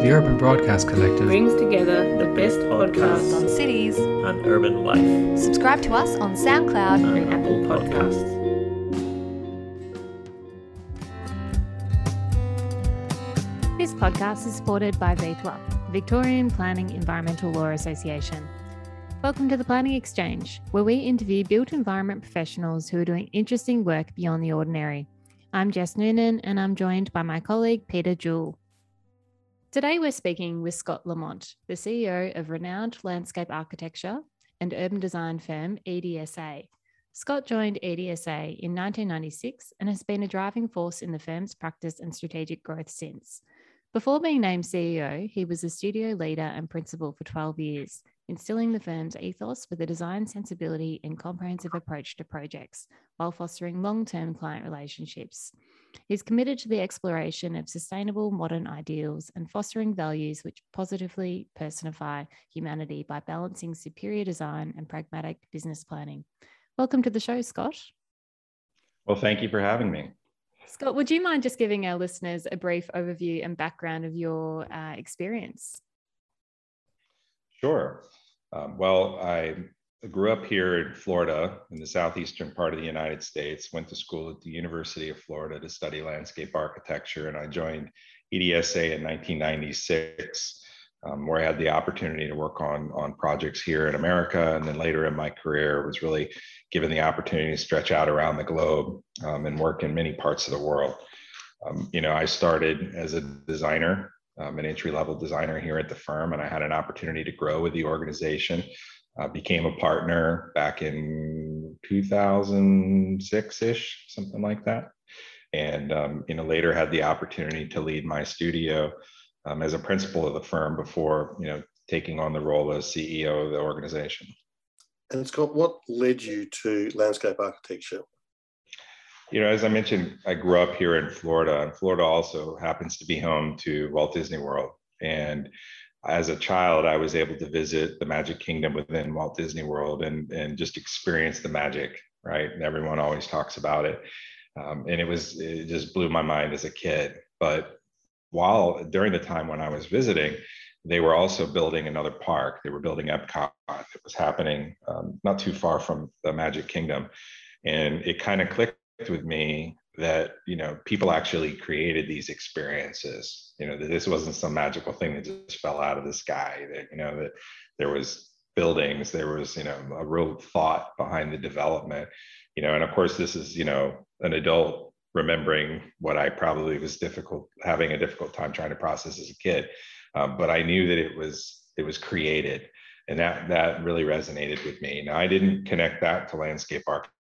The Urban Broadcast Collective brings together the best podcasts on cities and urban life. Subscribe to us on SoundCloud and Apple Podcasts. This podcast is supported by VPLA, Victorian Planning Environmental Law Association. Welcome to the Planning Exchange, where we interview built environment professionals who are doing interesting work beyond the ordinary. I'm Jess Noonan, and I'm joined by my colleague Peter Jewell. Today, we're speaking with Scott Lamont, the CEO of renowned landscape architecture and urban design firm EDSA. Scott joined EDSA in 1996 and has been a driving force in the firm's practice and strategic growth since. Before being named CEO, he was a studio leader and principal for 12 years, instilling the firm's ethos with a design sensibility and comprehensive approach to projects, while fostering long term client relationships. He's committed to the exploration of sustainable modern ideals and fostering values which positively personify humanity by balancing superior design and pragmatic business planning. Welcome to the show, Scott. Well, thank you for having me. Scott, would you mind just giving our listeners a brief overview and background of your uh, experience? Sure. Um, well, I grew up here in Florida, in the southeastern part of the United States, went to school at the University of Florida to study landscape architecture, and I joined EDSA in 1996 um, where I had the opportunity to work on on projects here in America, and then later in my career was really given the opportunity to stretch out around the globe um, and work in many parts of the world. Um, you know, I started as a designer, um, an entry level designer here at the firm, and I had an opportunity to grow with the organization. Uh, became a partner back in 2006 ish, something like that. And um, you know, later had the opportunity to lead my studio um, as a principal of the firm before you know taking on the role as CEO of the organization. And Scott, what led you to landscape architecture? You know, as I mentioned, I grew up here in Florida, and Florida also happens to be home to Walt Disney World. And as a child, I was able to visit the Magic Kingdom within Walt Disney World and, and just experience the magic, right? And everyone always talks about it. Um, and it was, it just blew my mind as a kid. But while during the time when I was visiting, they were also building another park. They were building Epcot. It was happening um, not too far from the Magic Kingdom, and it kind of clicked with me that you know people actually created these experiences. You know that this wasn't some magical thing that just fell out of the sky. That you know that there was buildings, there was you know a real thought behind the development. You know, and of course this is you know an adult remembering what I probably was difficult having a difficult time trying to process as a kid. Um, but I knew that it was it was created, and that that really resonated with me. Now I didn't connect that to landscape architecture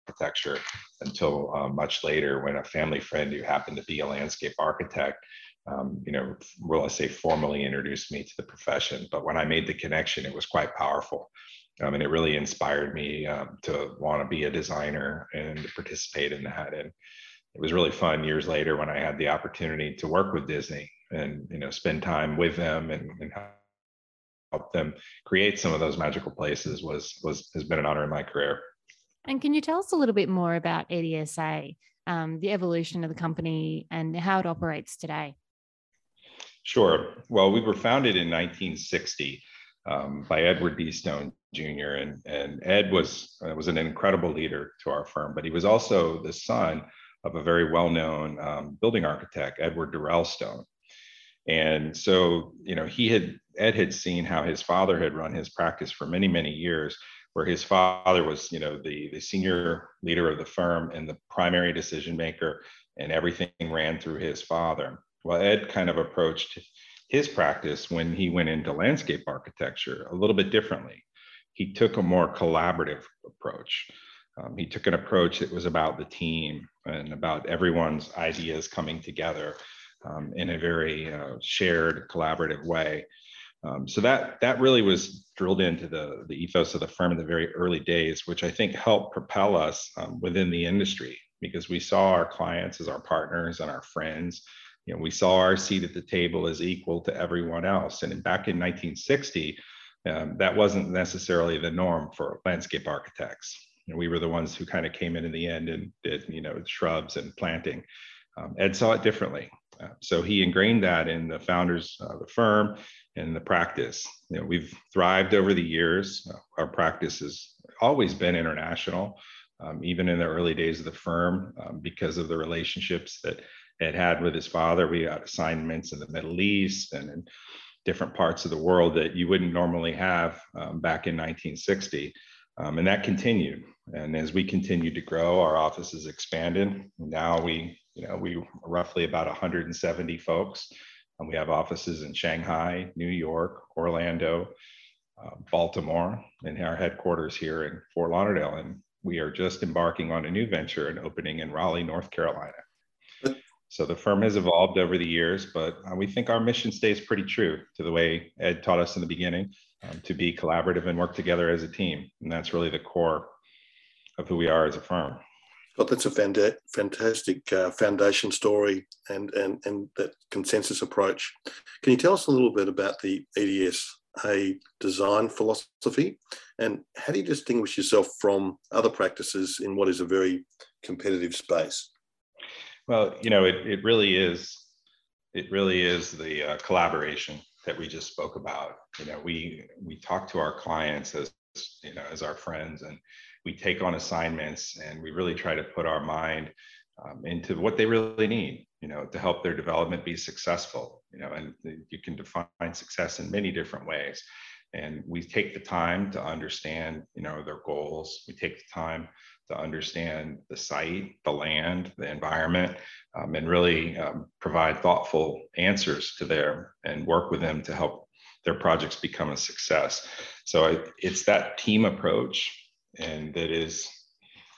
until uh, much later when a family friend who happened to be a landscape architect. Um, you know, will I say formally introduced me to the profession. But when I made the connection, it was quite powerful. Um, and it really inspired me um, to want to be a designer and to participate in that. And it was really fun years later when I had the opportunity to work with Disney and you know spend time with them and, and help them create some of those magical places was was has been an honor in my career. And can you tell us a little bit more about EDSA, um, the evolution of the company, and how it operates today? Sure. Well, we were founded in 1960 um, by Edward D. Stone Jr. and and Ed was uh, was an incredible leader to our firm, but he was also the son of a very well-known um, building architect, Edward Durell Stone. And so, you know, he had Ed had seen how his father had run his practice for many, many years, where his father was, you know, the the senior leader of the firm and the primary decision maker, and everything ran through his father. Well, Ed kind of approached his practice when he went into landscape architecture a little bit differently. He took a more collaborative approach. Um, he took an approach that was about the team and about everyone's ideas coming together um, in a very uh, shared, collaborative way. Um, so that that really was drilled into the, the ethos of the firm in the very early days, which I think helped propel us um, within the industry because we saw our clients as our partners and our friends. You know, we saw our seat at the table as equal to everyone else. And back in 1960, um, that wasn't necessarily the norm for landscape architects you know, we were the ones who kind of came in in the end and did, you know, shrubs and planting. Um, Ed saw it differently. Uh, so he ingrained that in the founders of the firm and the practice. You know, we've thrived over the years. Our practice has always been international, um, even in the early days of the firm, um, because of the relationships that Ed had with his father. We got assignments in the Middle East and in different parts of the world that you wouldn't normally have um, back in 1960. Um, and that continued. And as we continued to grow, our office has expanded. Now we, you know, we roughly about 170 folks. And we have offices in Shanghai, New York, Orlando, uh, Baltimore, and our headquarters here in Fort Lauderdale. And we are just embarking on a new venture and opening in Raleigh, North Carolina. So the firm has evolved over the years, but uh, we think our mission stays pretty true to the way Ed taught us in the beginning um, to be collaborative and work together as a team. And that's really the core of who we are as a firm. Well, that's a fanta- fantastic uh, foundation story and, and, and that consensus approach. Can you tell us a little bit about the EDSA design philosophy and how do you distinguish yourself from other practices in what is a very competitive space? Well, you know, it, it really is, it really is the uh, collaboration that we just spoke about. You know, we we talk to our clients as you know as our friends, and we take on assignments, and we really try to put our mind um, into what they really need. You know, to help their development be successful. You know, and you can define success in many different ways. And we take the time to understand, you know, their goals. We take the time to understand the site, the land, the environment, um, and really um, provide thoughtful answers to their and work with them to help their projects become a success. So I, it's that team approach, and that is,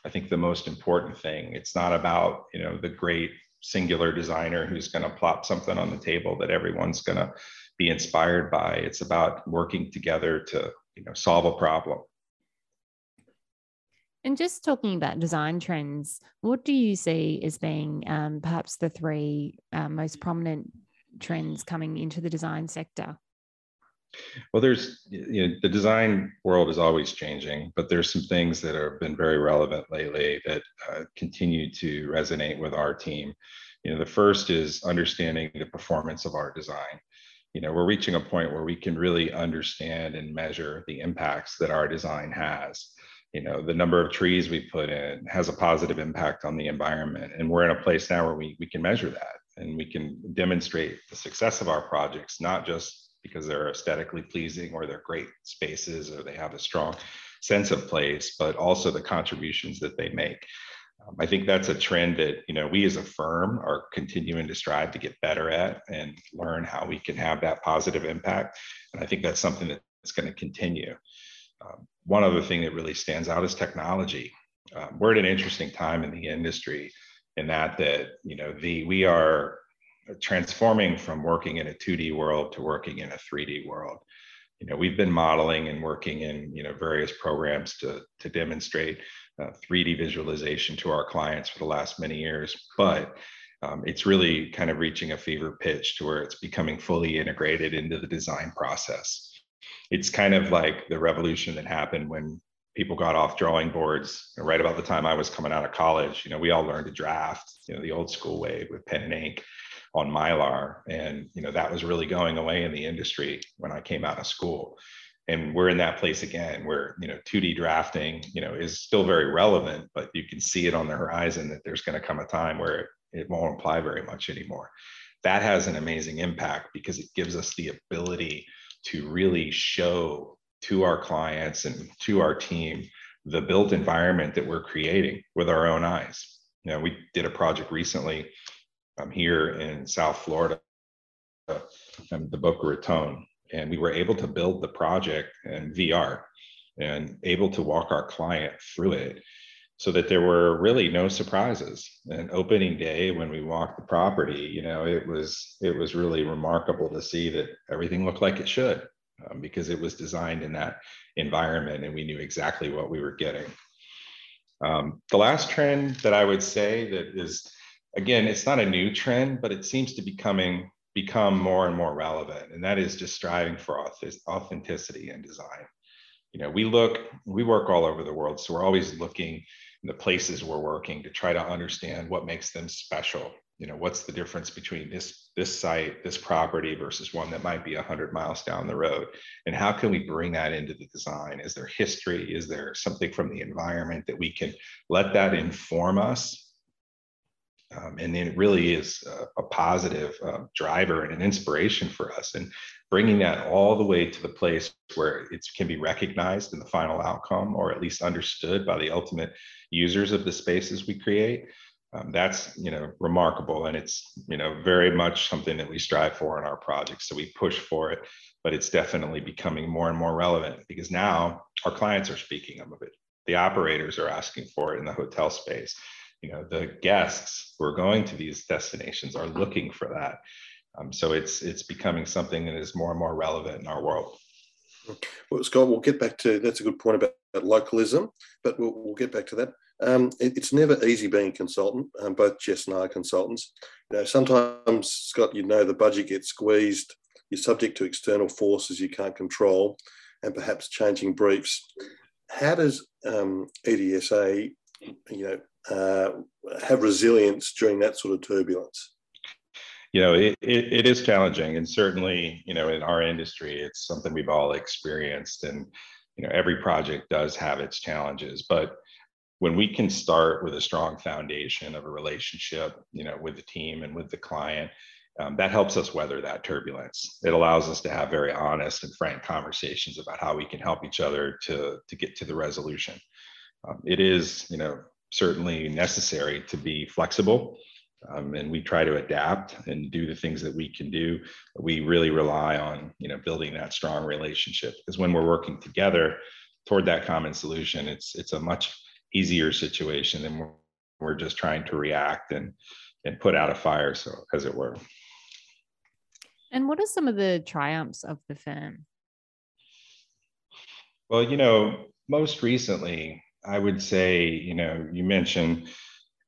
I think, the most important thing. It's not about you know the great singular designer who's going to plop something on the table that everyone's going to be inspired by. It's about working together to you know solve a problem and just talking about design trends, what do you see as being um, perhaps the three uh, most prominent trends coming into the design sector? Well, there's you know the design world is always changing, but there's some things that have been very relevant lately that uh, continue to resonate with our team. You know, the first is understanding the performance of our design. You know, we're reaching a point where we can really understand and measure the impacts that our design has you know the number of trees we put in has a positive impact on the environment and we're in a place now where we, we can measure that and we can demonstrate the success of our projects not just because they're aesthetically pleasing or they're great spaces or they have a strong sense of place but also the contributions that they make. Um, i think that's a trend that you know we as a firm are continuing to strive to get better at and learn how we can have that positive impact. And i think that's something that's going to continue. Um, one other thing that really stands out is technology. Um, we're at an interesting time in the industry in that that you know the we are transforming from working in a 2D world to working in a 3D world. You know, we've been modeling and working in you know various programs to to demonstrate uh, 3D visualization to our clients for the last many years, but um, it's really kind of reaching a fever pitch to where it's becoming fully integrated into the design process it's kind of like the revolution that happened when people got off drawing boards right about the time I was coming out of college. You know, we all learned to draft, you know, the old school way with pen and ink on Mylar. And, you know, that was really going away in the industry when I came out of school. And we're in that place again where, you know, 2D drafting, you know, is still very relevant, but you can see it on the horizon that there's going to come a time where it, it won't apply very much anymore. That has an amazing impact because it gives us the ability to really show to our clients and to our team the built environment that we're creating with our own eyes. You know, we did a project recently um, here in South Florida, um, the Boca Raton, and we were able to build the project in VR and able to walk our client through it so that there were really no surprises. And opening day, when we walked the property, you know, it was it was really remarkable to see that everything looked like it should, um, because it was designed in that environment, and we knew exactly what we were getting. Um, the last trend that I would say that is, again, it's not a new trend, but it seems to be becoming become more and more relevant, and that is just striving for authenticity and design. You know, we look, we work all over the world, so we're always looking in the places we're working to try to understand what makes them special. You know what's the difference between this this site this property versus one that might be a 100 miles down the road? And how can we bring that into the design? Is there history? Is there something from the environment that we can let that inform us um, and it really is a, a positive uh, driver and an inspiration for us and bringing that all the way to the place where it can be recognized in the final outcome or at least understood by the ultimate users of the spaces we create. Um, that's you know remarkable and it's you know very much something that we strive for in our projects so we push for it but it's definitely becoming more and more relevant because now our clients are speaking of it. The operators are asking for it in the hotel space you know the guests who are going to these destinations are looking for that um, so it's it's becoming something that is more and more relevant in our world well scott we'll get back to that's a good point about, about localism but we'll, we'll get back to that um, it, it's never easy being a consultant. Um, both Jess and I are consultants. You know, sometimes Scott, you know, the budget gets squeezed. You're subject to external forces you can't control, and perhaps changing briefs. How does um, EDSA, you know, uh, have resilience during that sort of turbulence? you know it, it, it is challenging and certainly you know in our industry it's something we've all experienced and you know every project does have its challenges but when we can start with a strong foundation of a relationship, you know, with the team and with the client, um, that helps us weather that turbulence. It allows us to have very honest and frank conversations about how we can help each other to, to get to the resolution. Um, it is, you know, certainly necessary to be flexible. Um, and we try to adapt and do the things that we can do. We really rely on, you know, building that strong relationship because when we're working together toward that common solution, it's it's a much easier situation than we're, we're just trying to react and and put out a fire so as it were and what are some of the triumphs of the firm well you know most recently i would say you know you mentioned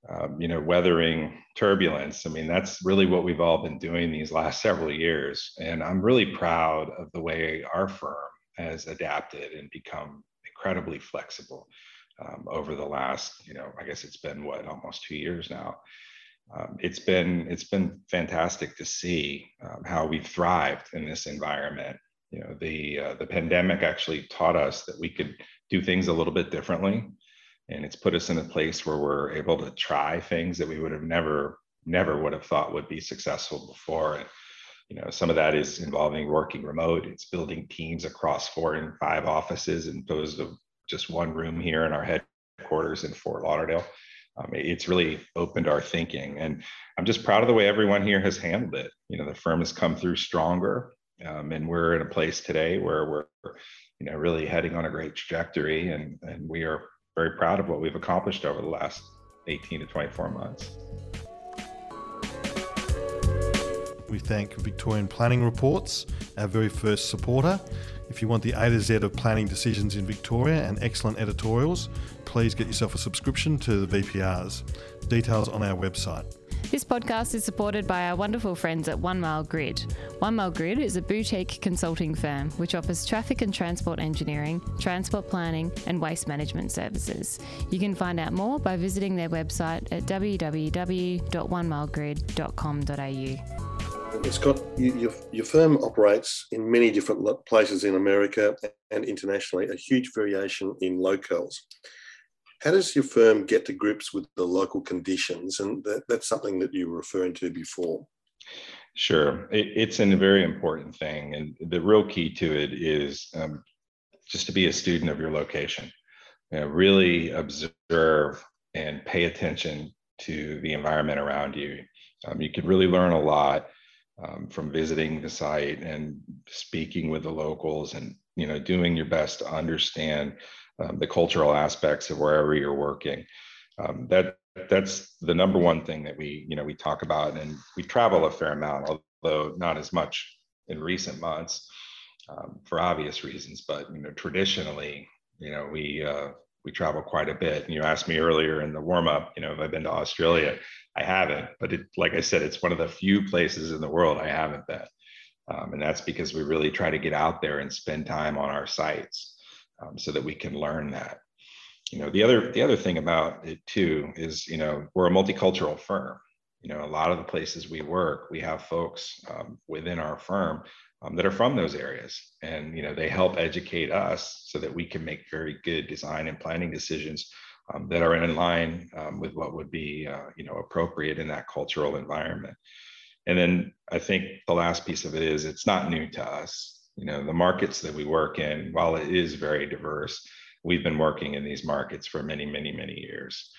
um, you know weathering turbulence i mean that's really what we've all been doing these last several years and i'm really proud of the way our firm has adapted and become incredibly flexible um, over the last, you know, I guess it's been what almost two years now. Um, it's been it's been fantastic to see um, how we've thrived in this environment. You know, the uh, the pandemic actually taught us that we could do things a little bit differently, and it's put us in a place where we're able to try things that we would have never never would have thought would be successful before. And you know, some of that is involving working remote. It's building teams across four and five offices, and opposed to just one room here in our headquarters in Fort Lauderdale. Um, it's really opened our thinking, and I'm just proud of the way everyone here has handled it. You know, the firm has come through stronger, um, and we're in a place today where we're, you know, really heading on a great trajectory, and and we are very proud of what we've accomplished over the last 18 to 24 months. We thank Victorian Planning Reports, our very first supporter. If you want the A to Z of planning decisions in Victoria and excellent editorials, please get yourself a subscription to the VPRs. Details on our website. This podcast is supported by our wonderful friends at One Mile Grid. One Mile Grid is a boutique consulting firm which offers traffic and transport engineering, transport planning, and waste management services. You can find out more by visiting their website at www.onemilegrid.com.au. Scott, you, your, your firm operates in many different places in America and internationally, a huge variation in locales. How does your firm get to grips with the local conditions? And that, that's something that you were referring to before. Sure, it, it's a very important thing. And the real key to it is um, just to be a student of your location. You know, really observe and pay attention to the environment around you. Um, you could really learn a lot um, from visiting the site and speaking with the locals and you know doing your best to understand um, the cultural aspects of wherever you're working. Um, that that's the number one thing that we you know we talk about and we travel a fair amount although not as much in recent months um, for obvious reasons but you know traditionally you know we uh, we travel quite a bit. And you asked me earlier in the warm up you know have i been to australia? I haven't, but it, like I said, it's one of the few places in the world I haven't been. Um, and that's because we really try to get out there and spend time on our sites um, so that we can learn that. You know, the other the other thing about it too is, you know, we're a multicultural firm. you know, a lot of the places we work, we have folks um, within our firm um, that are from those areas, and you know, they help educate us so that we can make very good design and planning decisions um, that are in line um, with what would be, uh, you know, appropriate in that cultural environment. And then I think the last piece of it is it's not new to us. You know, the markets that we work in, while it is very diverse, we've been working in these markets for many, many, many years.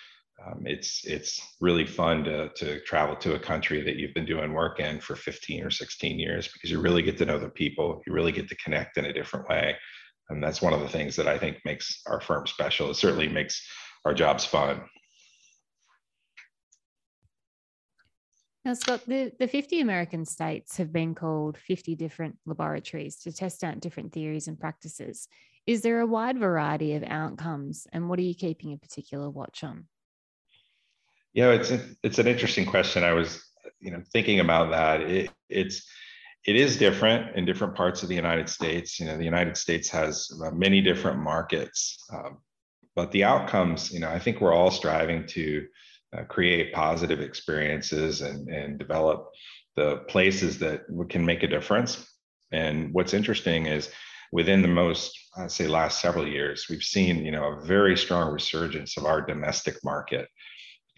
Um, it's it's really fun to to travel to a country that you've been doing work in for 15 or 16 years because you really get to know the people you really get to connect in a different way. And that's one of the things that i think makes our firm special. It certainly makes our jobs fun Now, Scott, the, the 50 American states have been called 50 different laboratories to test out different theories and practices. Is there a wide variety of outcomes, and what are you keeping a particular watch on? Yeah, it's it's an interesting question. I was, you know, thinking about that. It, it's it is different in different parts of the United States. You know, the United States has uh, many different markets, um, but the outcomes, you know, I think we're all striving to uh, create positive experiences and and develop the places that can make a difference. And what's interesting is within the most I'd say last several years, we've seen you know a very strong resurgence of our domestic market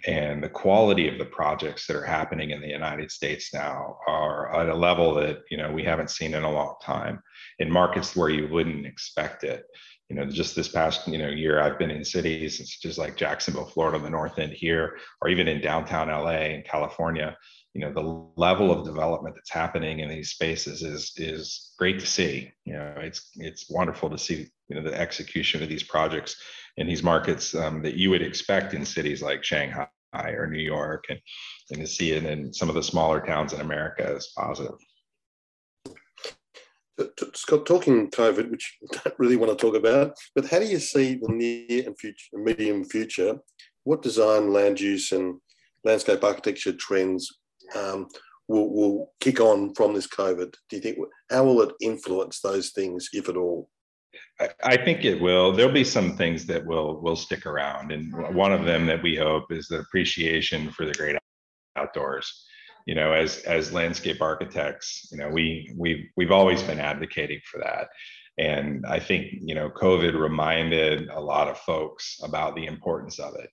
and the quality of the projects that are happening in the United States now are at a level that you know we haven't seen in a long time in markets where you wouldn't expect it. You know, just this past you know year, I've been in cities such as like Jacksonville, Florida, the North End here, or even in downtown LA in California. You know, the level of development that's happening in these spaces is is great to see. You know, it's it's wonderful to see you know the execution of these projects in these markets um, that you would expect in cities like Shanghai or New York, and, and to see it in some of the smaller towns in America is positive. Scott, talking COVID, which I don't really want to talk about, but how do you see the near and future, medium future? What design, land use, and landscape architecture trends um, will, will kick on from this COVID? Do you think how will it influence those things, if at all? I think it will. There'll be some things that will will stick around, and one of them that we hope is the appreciation for the great outdoors. You know, as as landscape architects, you know, we we've we've always been advocating for that, and I think you know, COVID reminded a lot of folks about the importance of it,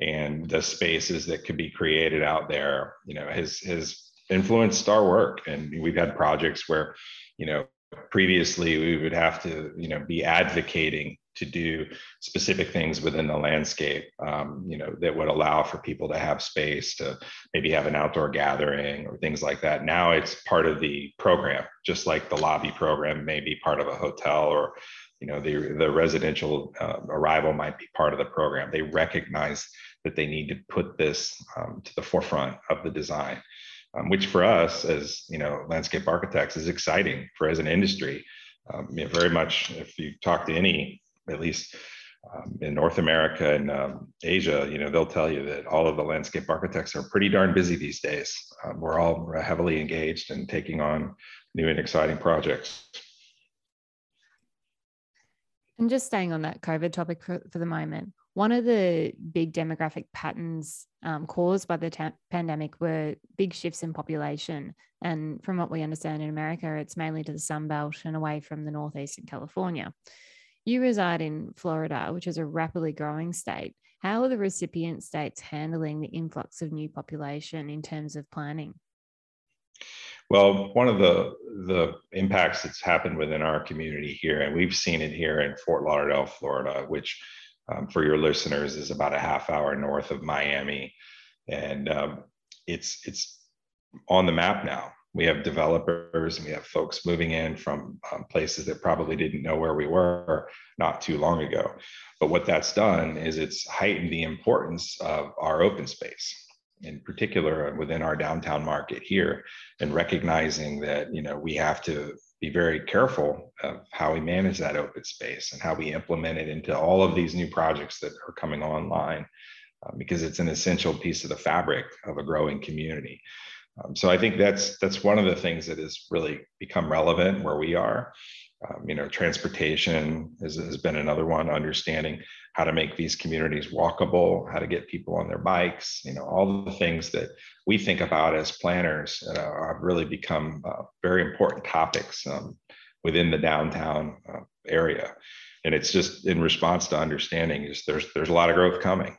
and the spaces that could be created out there. You know, has has influenced our work, and we've had projects where, you know, previously we would have to you know be advocating to do specific things within the landscape um, you know that would allow for people to have space to maybe have an outdoor gathering or things like that now it's part of the program just like the lobby program may be part of a hotel or you know the the residential uh, arrival might be part of the program they recognize that they need to put this um, to the forefront of the design um, which for us as you know landscape architects is exciting for as an industry. Um, you know, very much if you talk to any, at least um, in North America and um, Asia, you know they'll tell you that all of the landscape architects are pretty darn busy these days. Um, we're all heavily engaged and taking on new and exciting projects. And just staying on that COVID topic for, for the moment, one of the big demographic patterns um, caused by the pandemic were big shifts in population. And from what we understand in America, it's mainly to the Sun Belt and away from the Northeast and California. You reside in Florida, which is a rapidly growing state. How are the recipient states handling the influx of new population in terms of planning? Well, one of the the impacts that's happened within our community here, and we've seen it here in Fort Lauderdale, Florida, which um, for your listeners is about a half hour north of Miami, and um, it's it's on the map now. We have developers and we have folks moving in from um, places that probably didn't know where we were not too long ago. But what that's done is it's heightened the importance of our open space in particular within our downtown market here and recognizing that you know we have to be very careful of how we manage that open space and how we implement it into all of these new projects that are coming online uh, because it's an essential piece of the fabric of a growing community um, so i think that's that's one of the things that has really become relevant where we are Um, you know, transportation has, has been another one, understanding how to make these communities walkable, how to get people on their bikes, you know, all the things that we think about as planners uh, have really become uh, very important topics um, within the downtown uh, area. And it's just in response to understanding is there's there's a lot of growth coming.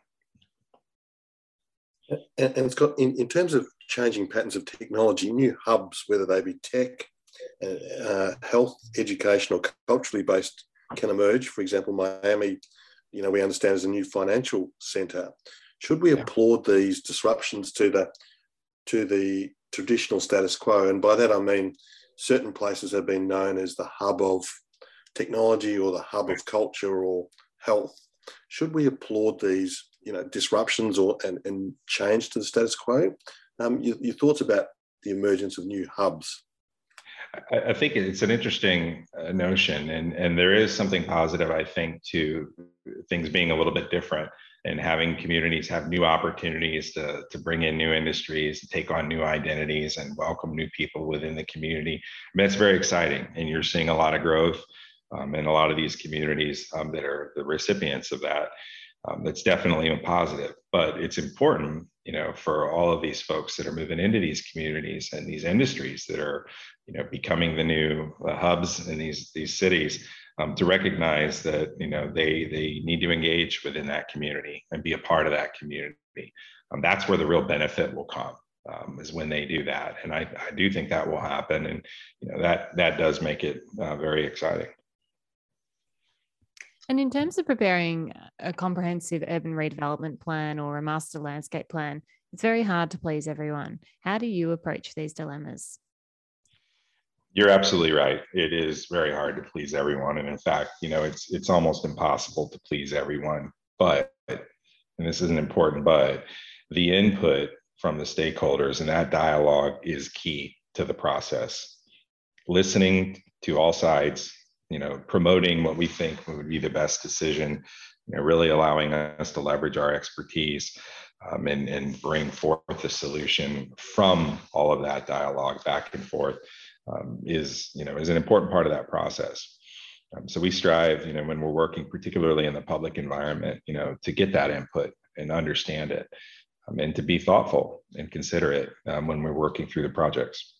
And, and Scott, in, in terms of changing patterns of technology, new hubs, whether they be tech, uh, health, education, or culturally based, can emerge. For example, Miami you know, we understand as a new financial centre. Should we yeah. applaud these disruptions to the to the traditional status quo? And by that I mean certain places have been known as the hub of technology or the hub of culture or health. Should we applaud these, you know, disruptions or and, and change to the status quo? Um, your, your thoughts about the emergence of new hubs? I, think it's an interesting uh, notion, and and there is something positive, I think, to things being a little bit different and having communities have new opportunities to to bring in new industries, to take on new identities, and welcome new people within the community. I mean, it's very exciting, and you're seeing a lot of growth um, in a lot of these communities um, that are the recipients of that. Um, that's definitely a positive, but it's important you know, for all of these folks that are moving into these communities and these industries that are, you know, becoming the new uh, hubs in these these cities, um, to recognize that you know they they need to engage within that community and be a part of that community. Um, that's where the real benefit will come. Um, is when they do that, and I, I do think that will happen, and you know that that does make it uh, very exciting. And in terms of preparing a comprehensive urban redevelopment plan or a master landscape plan, it's very hard to please everyone. How do you approach these dilemmas? You're absolutely right. It is very hard to please everyone, and in fact, you know, it's it's almost impossible to please everyone. But, and this is an important but, the input from the stakeholders and that dialogue is key to the process. Listening to all sides, you know, promoting what we think would be the best decision, you know, really allowing us to leverage our expertise um, and, and bring forth a solution from all of that dialogue back and forth um, is, you know, is an important part of that process. Um, so we strive, you know, when we're working particularly in the public environment, you know, to get that input and understand it um, and to be thoughtful and considerate um, when we're working through the projects.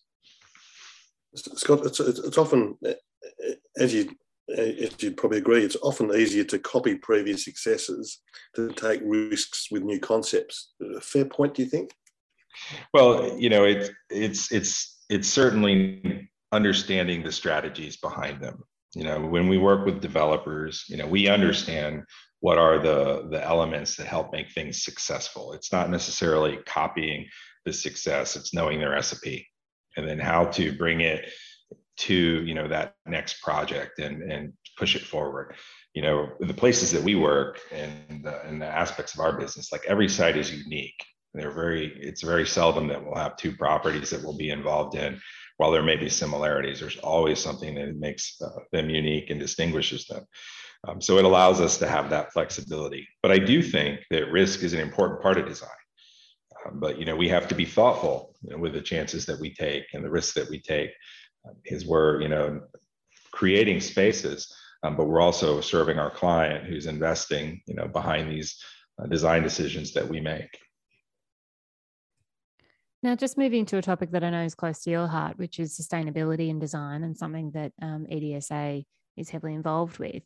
Scott, it's, it's often as you as you'd probably agree, it's often easier to copy previous successes than take risks with new concepts. Fair point, do you think? Well, you know, it's it's it's it's certainly understanding the strategies behind them. You know, when we work with developers, you know, we understand what are the the elements that help make things successful. It's not necessarily copying the success; it's knowing the recipe and then how to bring it to you know that next project and and push it forward. You know the places that we work and the, and the aspects of our business like every site is unique. They're very it's very seldom that we'll have two properties that we'll be involved in. While there may be similarities there's always something that makes uh, them unique and distinguishes them. Um, so it allows us to have that flexibility. But i do think that risk is an important part of design. Um, but you know we have to be thoughtful with the chances that we take and the risks that we take is we're you know creating spaces um, but we're also serving our client who's investing you know behind these uh, design decisions that we make. Now just moving to a topic that i know is close to your heart which is sustainability and design and something that um, edsa is heavily involved with.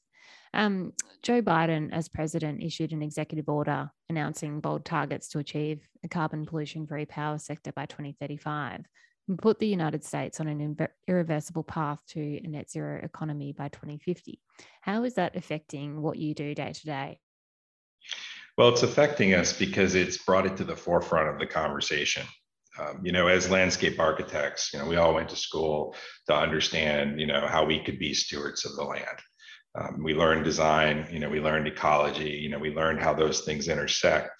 Um, Joe Biden, as president, issued an executive order announcing bold targets to achieve a carbon pollution free power sector by 2035 and put the United States on an irreversible path to a net zero economy by 2050. How is that affecting what you do day to day? Well, it's affecting us because it's brought it to the forefront of the conversation. Um, you know, as landscape architects, you know, we all went to school to understand, you know, how we could be stewards of the land. Um, we learned design, you know, we learned ecology, you know, we learned how those things intersect.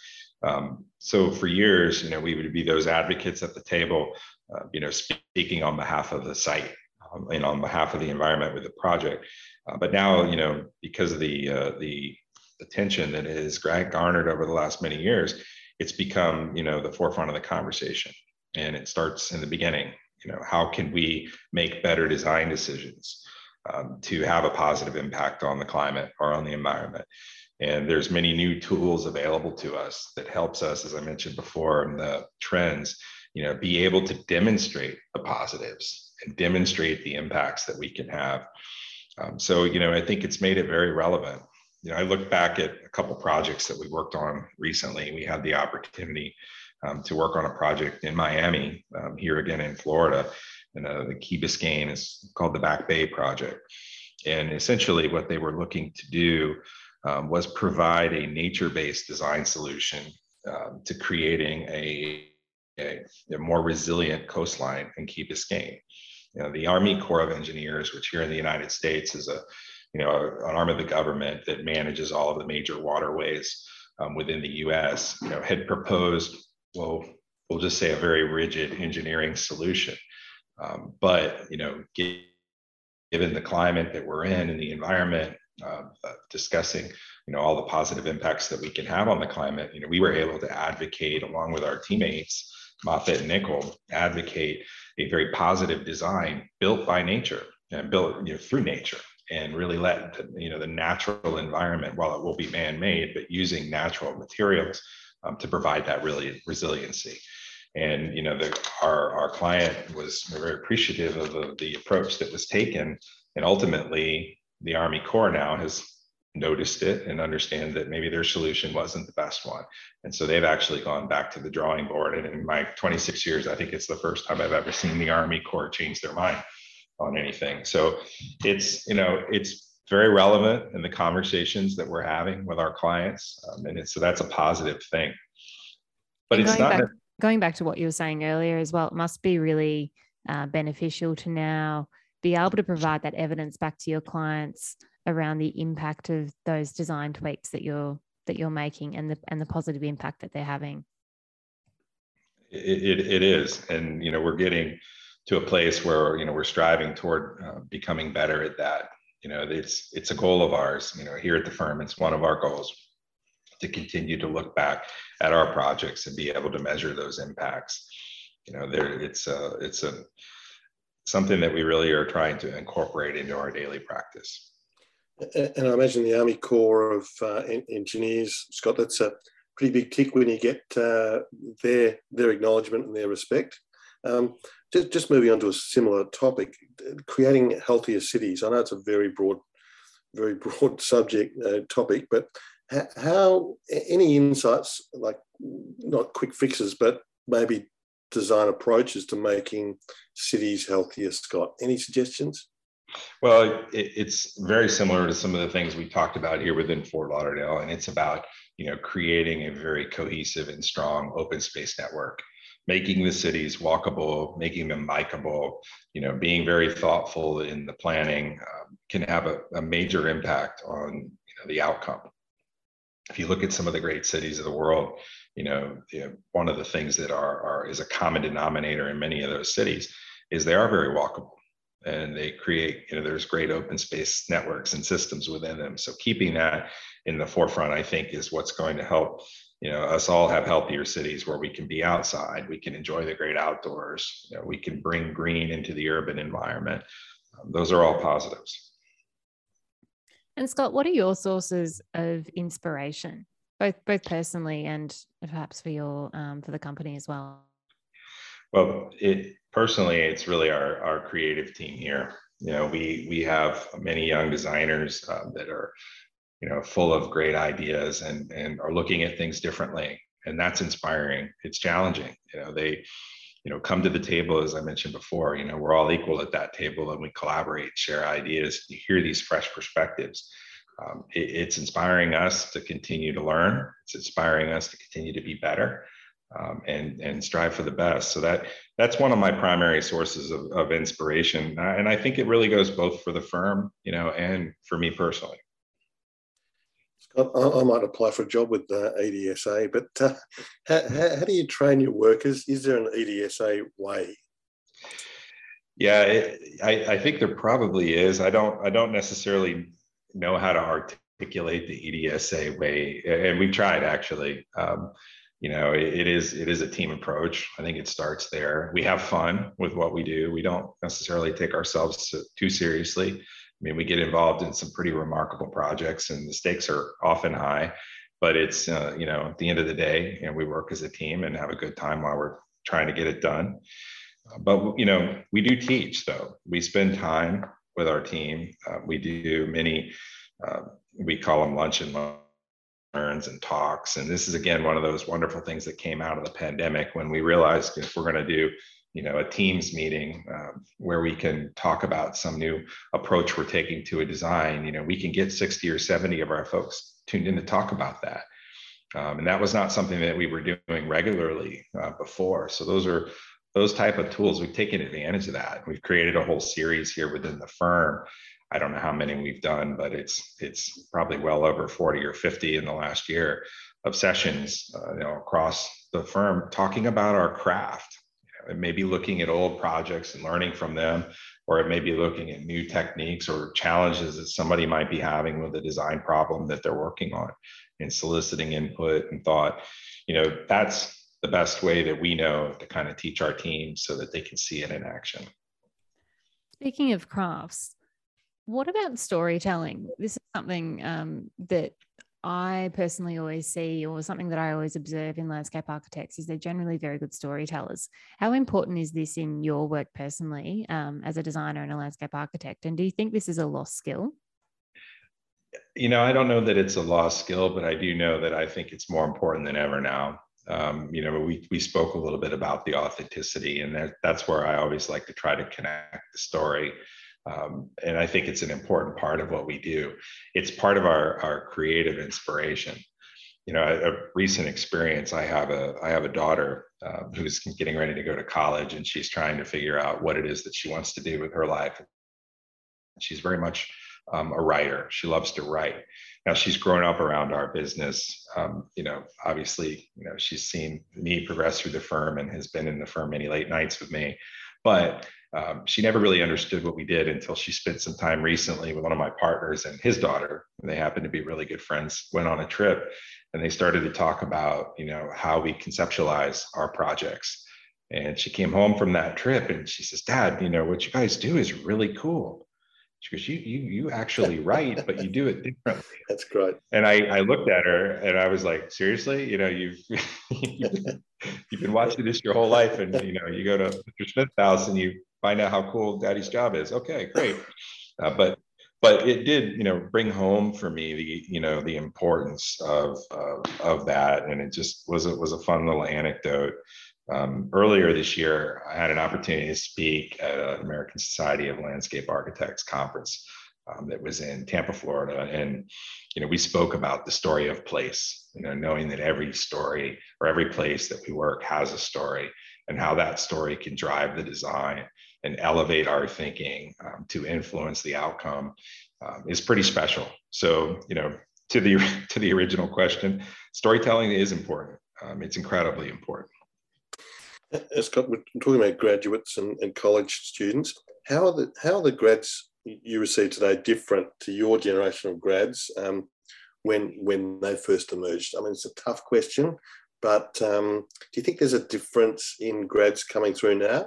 Um, so for years, you know, we would be those advocates at the table uh, you know, speaking on behalf of the site um, and on behalf of the environment with the project. Uh, but now, you know, because of the uh, the attention that has garnered over the last many years, it's become, you know, the forefront of the conversation. And it starts in the beginning. You know, how can we make better design decisions? um, to have a positive impact on the climate or on the environment. And there's many new tools available to us that helps us, as I mentioned before, in the trends, you know, be able to demonstrate the positives and demonstrate the impacts that we can have. Um, so, you know, I think it's made it very relevant. You know, I look back at a couple projects that we worked on recently. We had the opportunity um, to work on a project in Miami, um, here again in Florida, and uh, the Key Biscayne is called the Back Bay Project. And essentially, what they were looking to do um, was provide a nature-based design solution um, to creating a, a, a, more resilient coastline in Key Biscayne. You know, the Army Corps of Engineers, which here in the United States is a you know an arm of the government that manages all of the major waterways um, within the U.S. You know, had proposed well, we'll just say a very rigid engineering solution. Um, but you know, given the climate that we're in and the environment, uh, uh, discussing you know all the positive impacts that we can have on the climate, you know, we were able to advocate along with our teammates, Moffatt and Nichol, advocate a very positive design built by nature and built you know, through nature and really let you know the natural environment while it will be man-made but using natural materials um, to provide that really resiliency. And you know, the, our our client was very appreciative of the, the approach that was taken, and ultimately, the Army Corps now has noticed it and understand that maybe their solution wasn't the best one. And so they've actually gone back to the drawing board. And in my 26 years, I think it's the first time I've ever seen the Army Corps change their mind on anything. So it's, you know, it's very relevant in the conversations that we're having with our clients. Um, and so that's a positive thing. But and it's not. Back, going back to what you were saying earlier as well, it must be really uh, beneficial to now be able to provide that evidence back to your clients around the impact of those design tweaks that you're that you're making and the and the positive impact that they're having. It, it, it is, and you know we're getting to a place where you know we're striving toward uh, becoming better at that. You know it's it's a goal of ours you know here at the firm it's one of our goals to continue to look back at our projects and be able to measure those impacts. You know there it's a it's a something that we really are trying to incorporate into our daily practice and i imagine the army corps of uh, engineers scott that's a pretty big tick when you get uh, their their acknowledgement and their respect um, just, just moving on to a similar topic, creating healthier cities. I know it's a very broad, very broad subject uh, topic, but how any insights like not quick fixes, but maybe design approaches to making cities healthier, Scott? Any suggestions? Well, it, it's very similar to some of the things we talked about here within Fort Lauderdale, and it's about you know creating a very cohesive and strong open space network making the cities walkable, making them bikeable, you know, being very thoughtful in the planning um, can have a, a, major impact on you know, the outcome. If you look at some of the great cities of the world, you know, one of the things that are, are is a common denominator in many of those cities is they are very walkable. And they create you know there's great open space networks and systems within them. So keeping that in the forefront i think is what's going to help you know us all have healthier cities where we can be outside we can enjoy the great outdoors you know, we can bring green into the urban environment. Um, those are all positives. And scott what are your sources of inspiration both both personally and perhaps for your um, for the company as well well it personally it's really our our creative team here you know we we have many young designers uh, that are you know, full of great ideas and and are looking at things differently. And that's inspiring. It's challenging. You know, they, you know, come to the table as I mentioned before. You know, we're all equal at that table, and we collaborate, share ideas. You hear these fresh perspectives. Um, it, it's inspiring us to continue to learn. It's inspiring us to continue to be better. Um, and and strive for the best. So that that's one of my primary sources of, of inspiration, and I think it really goes both for the firm, you know, and for me personally. Scott, I, I might apply for a job with uh, EDSA, but uh, how, how, do you train your workers? Is there an EDSA way? Yeah, it, I, I think there probably is. I don't I don't necessarily know how to articulate the EDSA way, and we've tried actually. Um, you know, it, it is it is a team approach. I think it starts there. We have fun with what we do. We don't necessarily take ourselves too seriously I mean, we get involved in some pretty remarkable projects, and the stakes are often high. But it's uh, you know at the end of the day, and we work as a team and have a good time while we're trying to get it done. But you know, we do teach though. We spend time with our team. Uh, we do many. Uh, we call them lunch and learns and talks. And this is again one of those wonderful things that came out of the pandemic when we realized if we're going to do you know a teams meeting um, where we can talk about some new approach we're taking to a design you know we can get 60 or 70 of our folks tuned in to talk about that um, and that was not something that we were doing regularly uh, before so those are those type of tools we've taken advantage of that. We've created a whole series here within the firm. I don't know how many we've done but it's it's probably well over 40 or 50 in the last year of sessions uh, you know across the firm talking about our craft. It may be looking at old projects and learning from them, or it may be looking at new techniques or challenges that somebody might be having with a design problem that they're working on and soliciting input and thought. You know, that's the best way that we know to kind of teach our team so that they can see it in action. Speaking of crafts, what about storytelling? This is something um, that I personally always see, or something that I always observe in landscape architects, is they're generally very good storytellers. How important is this in your work personally um, as a designer and a landscape architect? And do you think this is a lost skill? You know, I don't know that it's a lost skill, but I do know that I think it's more important than ever now. Um, you know, we we spoke a little bit about the authenticity, and that, that's where I always like to try to connect the story um, and I think it's an important part of what we do. It's part of our, our creative inspiration. You know, a, a recent experience. I have a I have a daughter uh, who's getting ready to go to college, and she's trying to figure out what it is that she wants to do with her life. She's very much um, a writer. She loves to write. Now she's grown up around our business. Um, you know, obviously, you know, she's seen me progress through the firm and has been in the firm many late nights with me. But um, she never really understood what we did until she spent some time recently with one of my partners and his daughter. And they happened to be really good friends. Went on a trip, and they started to talk about you know how we conceptualize our projects. And she came home from that trip, and she says, "Dad, you know what you guys do is really cool." She goes, "You you you actually write, but you do it differently." That's great. And I I looked at her and I was like, "Seriously, you know you've." you've been watching this your whole life and you know you go to mr smith's house and you find out how cool daddy's job is. Okay, great. Uh, but but it did, you know, bring home for me the, you know, the importance of of, of that, and it just was it was a fun little anecdote. Um, earlier this year, I had an opportunity to speak at an American Society of Landscape Architects conference um, that was in Tampa, Florida, and you know, we spoke about the story of place. You know, knowing that every story or every place that we work has a story, and how that story can drive the design and elevate our thinking um, to influence the outcome um, is pretty special. So, you know, to the to the original question, storytelling is important. Um, it's incredibly important. Scott, we're talking about graduates and, and college students. How are the how are the grads you receive today different to your generation of grads um, when when they first emerged? I mean, it's a tough question, but um, do you think there's a difference in grads coming through now?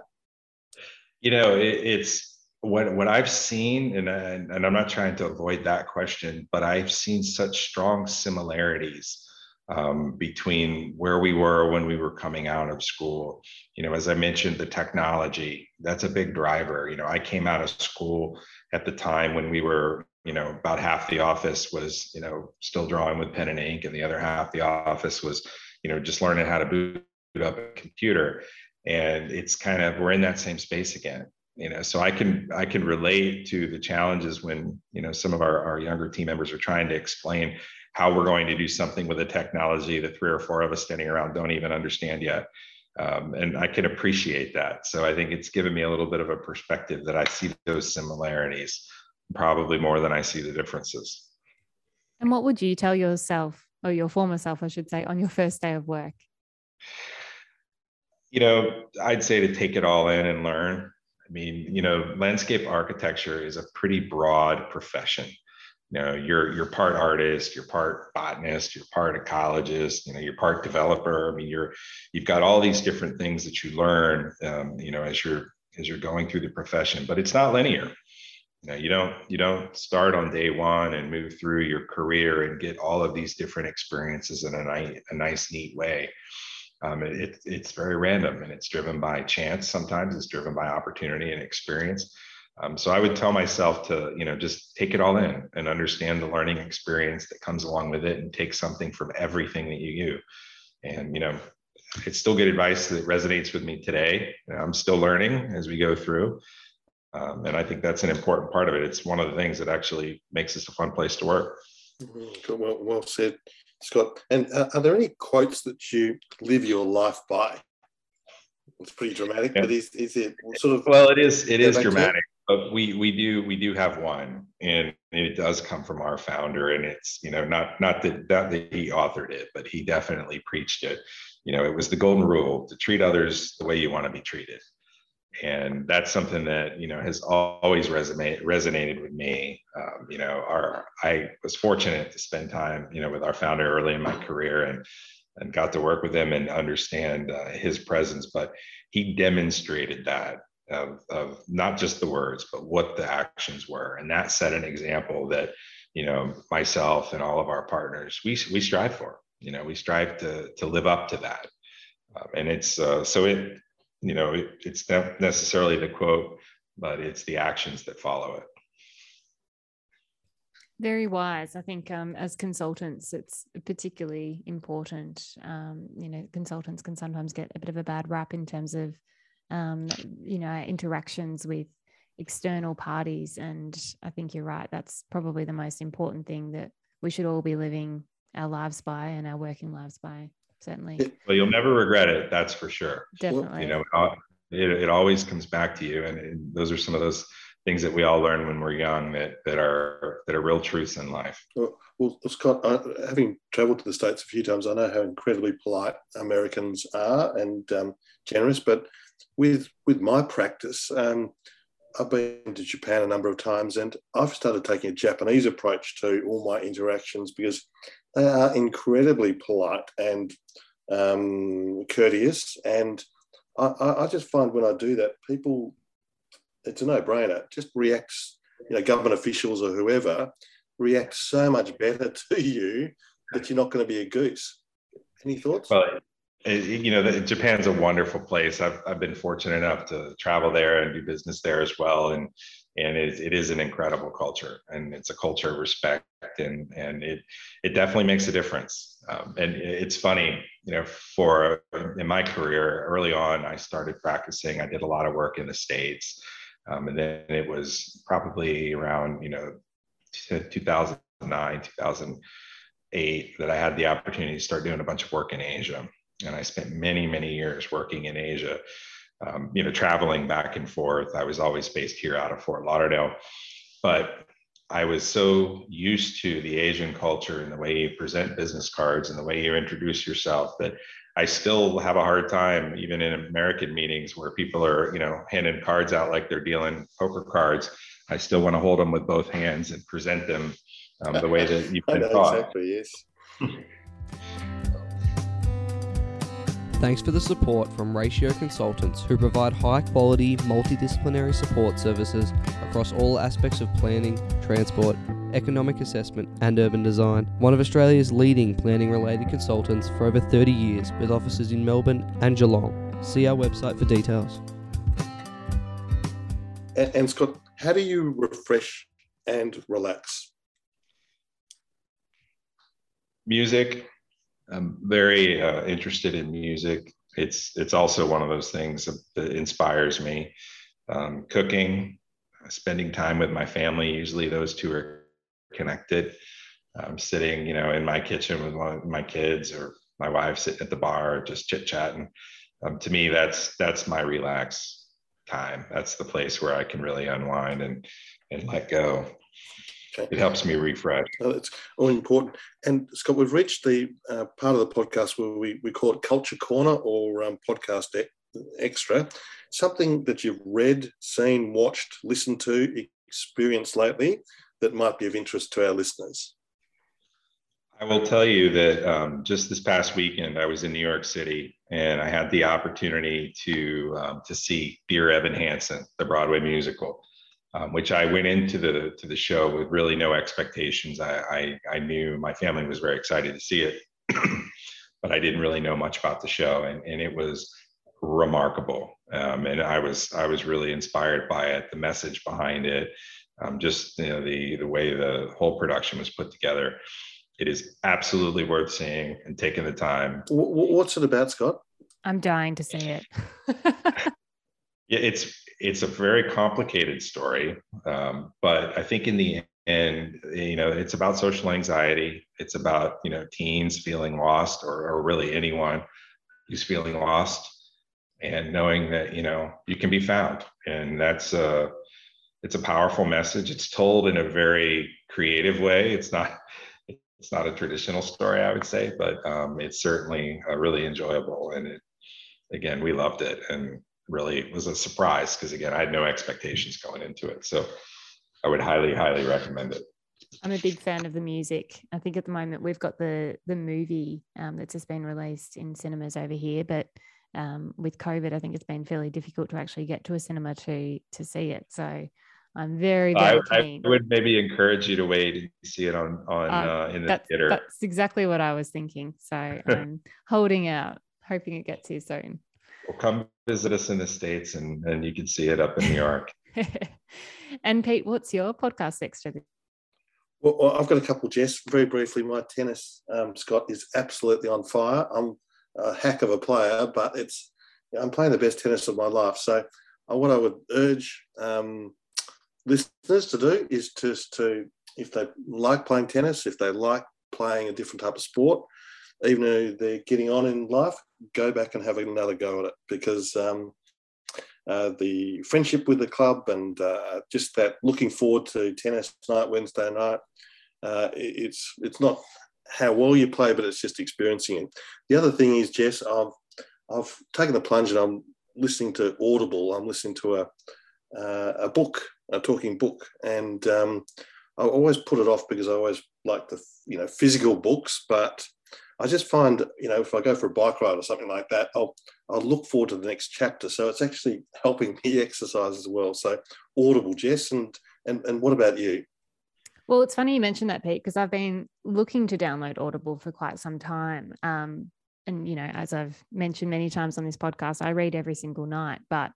You know, it, it's what what I've seen, and and I'm not trying to avoid that question, but I've seen such strong similarities um, between where we were when we were coming out of school. You know, as I mentioned, the technology that's a big driver. You know, I came out of school at the time when we were, you know, about half the office was, you know, still drawing with pen and ink, and the other half the office was, you know, just learning how to boot up a computer and it's kind of we're in that same space again you know so i can i can relate to the challenges when you know some of our, our younger team members are trying to explain how we're going to do something with a technology that three or four of us standing around don't even understand yet um, and i can appreciate that so i think it's given me a little bit of a perspective that i see those similarities probably more than i see the differences and what would you tell yourself or your former self i should say on your first day of work you know, I'd say to take it all in and learn. I mean, you know, landscape architecture is a pretty broad profession. You know, you're you're part artist, you're part botanist, you're part ecologist, you know, you're part developer. I mean, you're you've got all these different things that you learn, um, you know, as you're as you're going through the profession. But it's not linear. You know, you don't you don't start on day one and move through your career and get all of these different experiences in a nice, a nice neat way. Um, it, it's very random and it's driven by chance. Sometimes it's driven by opportunity and experience. Um, so I would tell myself to, you know, just take it all in and understand the learning experience that comes along with it and take something from everything that you do. And, you know, it's still good advice that resonates with me today. I'm still learning as we go through. Um, and I think that's an important part of it. It's one of the things that actually makes this a fun place to work. Mm-hmm. Well, well said, Scott. And uh, are there any quotes that you live your life by? It's pretty dramatic, yeah. but is, is it sort of? Well, it is. It is dramatic, but we we do we do have one, and it does come from our founder, and it's you know not not that not that he authored it, but he definitely preached it. You know, it was the golden rule to treat others the way you want to be treated and that's something that you know has always resonate, resonated with me um, you know our i was fortunate to spend time you know with our founder early in my career and and got to work with him and understand uh, his presence but he demonstrated that of, of not just the words but what the actions were and that set an example that you know myself and all of our partners we, we strive for you know we strive to to live up to that um, and it's uh, so it you know, it, it's not necessarily the quote, but it's the actions that follow it. Very wise. I think um, as consultants, it's particularly important. Um, you know, consultants can sometimes get a bit of a bad rap in terms of, um, you know, interactions with external parties. And I think you're right. That's probably the most important thing that we should all be living our lives by and our working lives by certainly. Well, you'll never regret it. That's for sure. Definitely. You know, it, it always comes back to you. And it, those are some of those things that we all learn when we're young that, that are, that are real truths in life. Well, well Scott, uh, having traveled to the States a few times, I know how incredibly polite Americans are and um, generous, but with, with my practice, um, I've been to Japan a number of times and I've started taking a Japanese approach to all my interactions because they are incredibly polite and um, courteous. And I, I, just find when I do that, people, it's a no brainer, just reacts, you know, government officials or whoever react so much better to you that you're not going to be a goose. Any thoughts? Well, you know, Japan's a wonderful place. I've, I've been fortunate enough to travel there and do business there as well. And, and it, it is an incredible culture and it's a culture of respect and, and it, it definitely makes a difference. Um, and it's funny, you know, for in my career early on, I started practicing, I did a lot of work in the States. Um, and then it was probably around, you know, 2009, 2008 that I had the opportunity to start doing a bunch of work in Asia and I spent many, many years working in Asia, um, you know, traveling back and forth. I was always based here out of Fort Lauderdale, but I was so used to the Asian culture and the way you present business cards and the way you introduce yourself that I still have a hard time, even in American meetings where people are, you know, handing cards out like they're dealing poker cards. I still want to hold them with both hands and present them um, the way that you've been taught. Exactly, yes. Thanks for the support from Ratio Consultants, who provide high quality, multidisciplinary support services across all aspects of planning, transport, economic assessment, and urban design. One of Australia's leading planning related consultants for over 30 years, with offices in Melbourne and Geelong. See our website for details. And, and Scott, how do you refresh and relax? Music, I'm very uh, interested in music. It's it's also one of those things that inspires me. Um, cooking, spending time with my family. Usually, those two are connected. I'm sitting, you know, in my kitchen with my kids or my wife sitting at the bar, just chit chatting. Um, to me, that's that's my relax time. That's the place where I can really unwind and and let go. Okay. It helps me refresh. Oh, it's all important. And Scott, we've reached the uh, part of the podcast where we, we call it Culture Corner or um, Podcast e- Extra. Something that you've read, seen, watched, listened to, experienced lately that might be of interest to our listeners. I will tell you that um, just this past weekend, I was in New York City and I had the opportunity to um, to see Dear Evan Hansen, the Broadway musical. Um, which I went into the to the show with really no expectations. I, I, I knew my family was very excited to see it, but I didn't really know much about the show, and, and it was remarkable. Um, and I was I was really inspired by it, the message behind it, um, just you know the the way the whole production was put together. It is absolutely worth seeing and taking the time. What's it about, Scott? I'm dying to see it. yeah, it's it's a very complicated story, um, but I think in the end, you know, it's about social anxiety. It's about you know teens feeling lost, or, or really anyone who's feeling lost, and knowing that you know you can be found, and that's a it's a powerful message. It's told in a very creative way. It's not it's not a traditional story, I would say, but um, it's certainly uh, really enjoyable. And it, again, we loved it, and really was a surprise because again, I had no expectations going into it. So I would highly, highly recommend it. I'm a big fan of the music. I think at the moment we've got the the movie um, that's just been released in cinemas over here, but um, with COVID, I think it's been fairly difficult to actually get to a cinema to to see it. So I'm very, very I, keen. I would maybe encourage you to wait and see it on on uh, uh, in the that's, theater. That's exactly what I was thinking. So I'm holding out, hoping it gets here soon. Well, come visit us in the states, and and you can see it up in New York. and Pete, what's your podcast extra? Well, I've got a couple, Jess. Very briefly, my tennis, um, Scott, is absolutely on fire. I'm a hack of a player, but it's I'm playing the best tennis of my life. So, uh, what I would urge um, listeners to do is just to, if they like playing tennis, if they like playing a different type of sport, even though they're getting on in life, go back and have another go at it because um, uh, the friendship with the club and uh, just that looking forward to tennis night, Wednesday night, uh, it's it's not how well you play, but it's just experiencing it. The other thing is, Jess, I've I've taken the plunge and I'm listening to Audible. I'm listening to a uh, a book, a talking book, and um, I always put it off because I always like the you know physical books, but I just find you know if I go for a bike ride or something like that, I'll I'll look forward to the next chapter. So it's actually helping me exercise as well. So Audible, Jess, and and and what about you? Well, it's funny you mentioned that, Pete, because I've been looking to download Audible for quite some time. Um, and you know, as I've mentioned many times on this podcast, I read every single night, but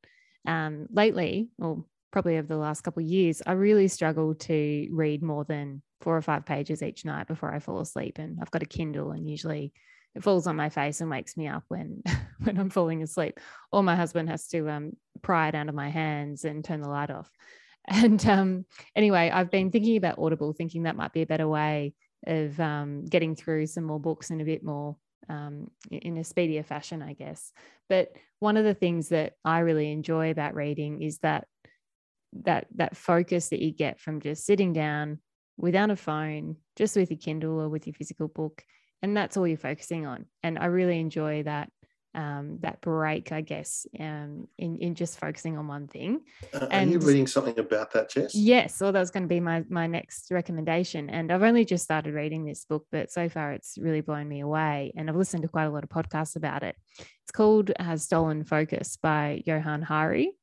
um, lately, or probably over the last couple of years, I really struggle to read more than four or five pages each night before I fall asleep. And I've got a Kindle, and usually it falls on my face and wakes me up when when I'm falling asleep. Or my husband has to um, pry it out of my hands and turn the light off. And um, anyway, I've been thinking about Audible, thinking that might be a better way of um, getting through some more books in a bit more um, in a speedier fashion, I guess. But one of the things that I really enjoy about reading is that that that focus that you get from just sitting down without a phone, just with your Kindle or with your physical book, and that's all you're focusing on. And I really enjoy that um, that break, I guess, um, in in just focusing on one thing. Uh, and, are you reading something about that, Jess? Yes, well, that was going to be my my next recommendation. And I've only just started reading this book, but so far it's really blown me away. And I've listened to quite a lot of podcasts about it. It's called "Has Stolen Focus" by Johann Hari,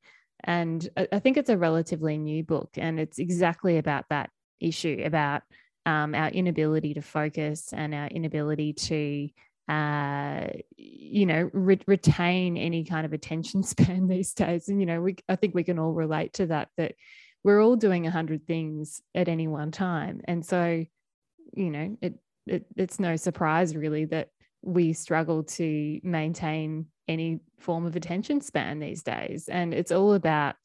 and I think it's a relatively new book, and it's exactly about that issue about um, our inability to focus and our inability to uh, you know, re- retain any kind of attention span these days. And, you know, we, I think we can all relate to that, that we're all doing a hundred things at any one time. And so, you know, it, it, it's no surprise really that we struggle to maintain any form of attention span these days. And it's all about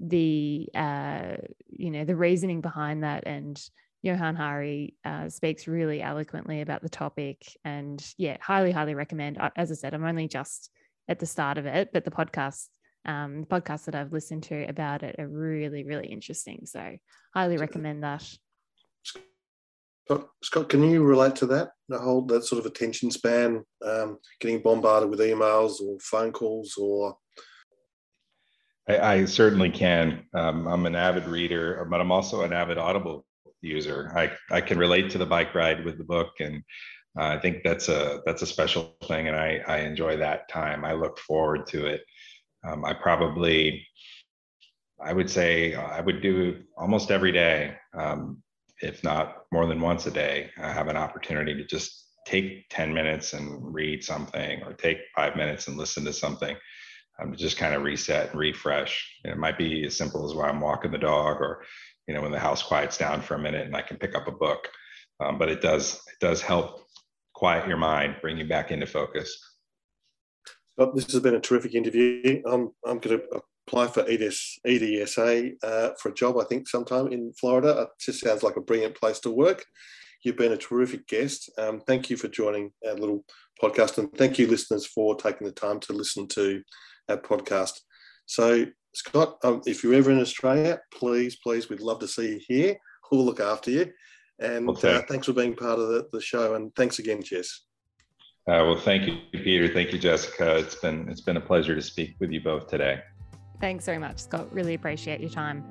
the, uh, you know, the reasoning behind that and, Johann Hari uh, speaks really eloquently about the topic. And yeah, highly, highly recommend. As I said, I'm only just at the start of it, but the podcast, um, the podcasts that I've listened to about it are really, really interesting. So highly recommend that. Scott, Scott, can you relate to that? The whole that sort of attention span, um, getting bombarded with emails or phone calls, or I, I certainly can. Um, I'm an avid reader, but I'm also an avid Audible user. I, I can relate to the bike ride with the book and uh, I think that's a that's a special thing and I, I enjoy that time. I look forward to it. Um, I probably I would say I would do almost every day, um, if not more than once a day. I have an opportunity to just take 10 minutes and read something or take five minutes and listen to something um, to just kind of reset and refresh. it might be as simple as while I'm walking the dog or, you know, when the house quiets down for a minute and I can pick up a book. Um, but it does, it does help quiet your mind, bring you back into focus. Well, this has been a terrific interview. I'm, I'm going to apply for EDS, EDSA uh, for a job, I think, sometime in Florida. It just sounds like a brilliant place to work. You've been a terrific guest. Um, thank you for joining our little podcast, and thank you, listeners, for taking the time to listen to our podcast. So, Scott, um, if you're ever in Australia, please, please, we'd love to see you here. We'll look after you. And okay. uh, thanks for being part of the, the show. And thanks again, Jess. Uh, well, thank you, Peter. Thank you, Jessica. It's been it's been a pleasure to speak with you both today. Thanks very much, Scott. Really appreciate your time.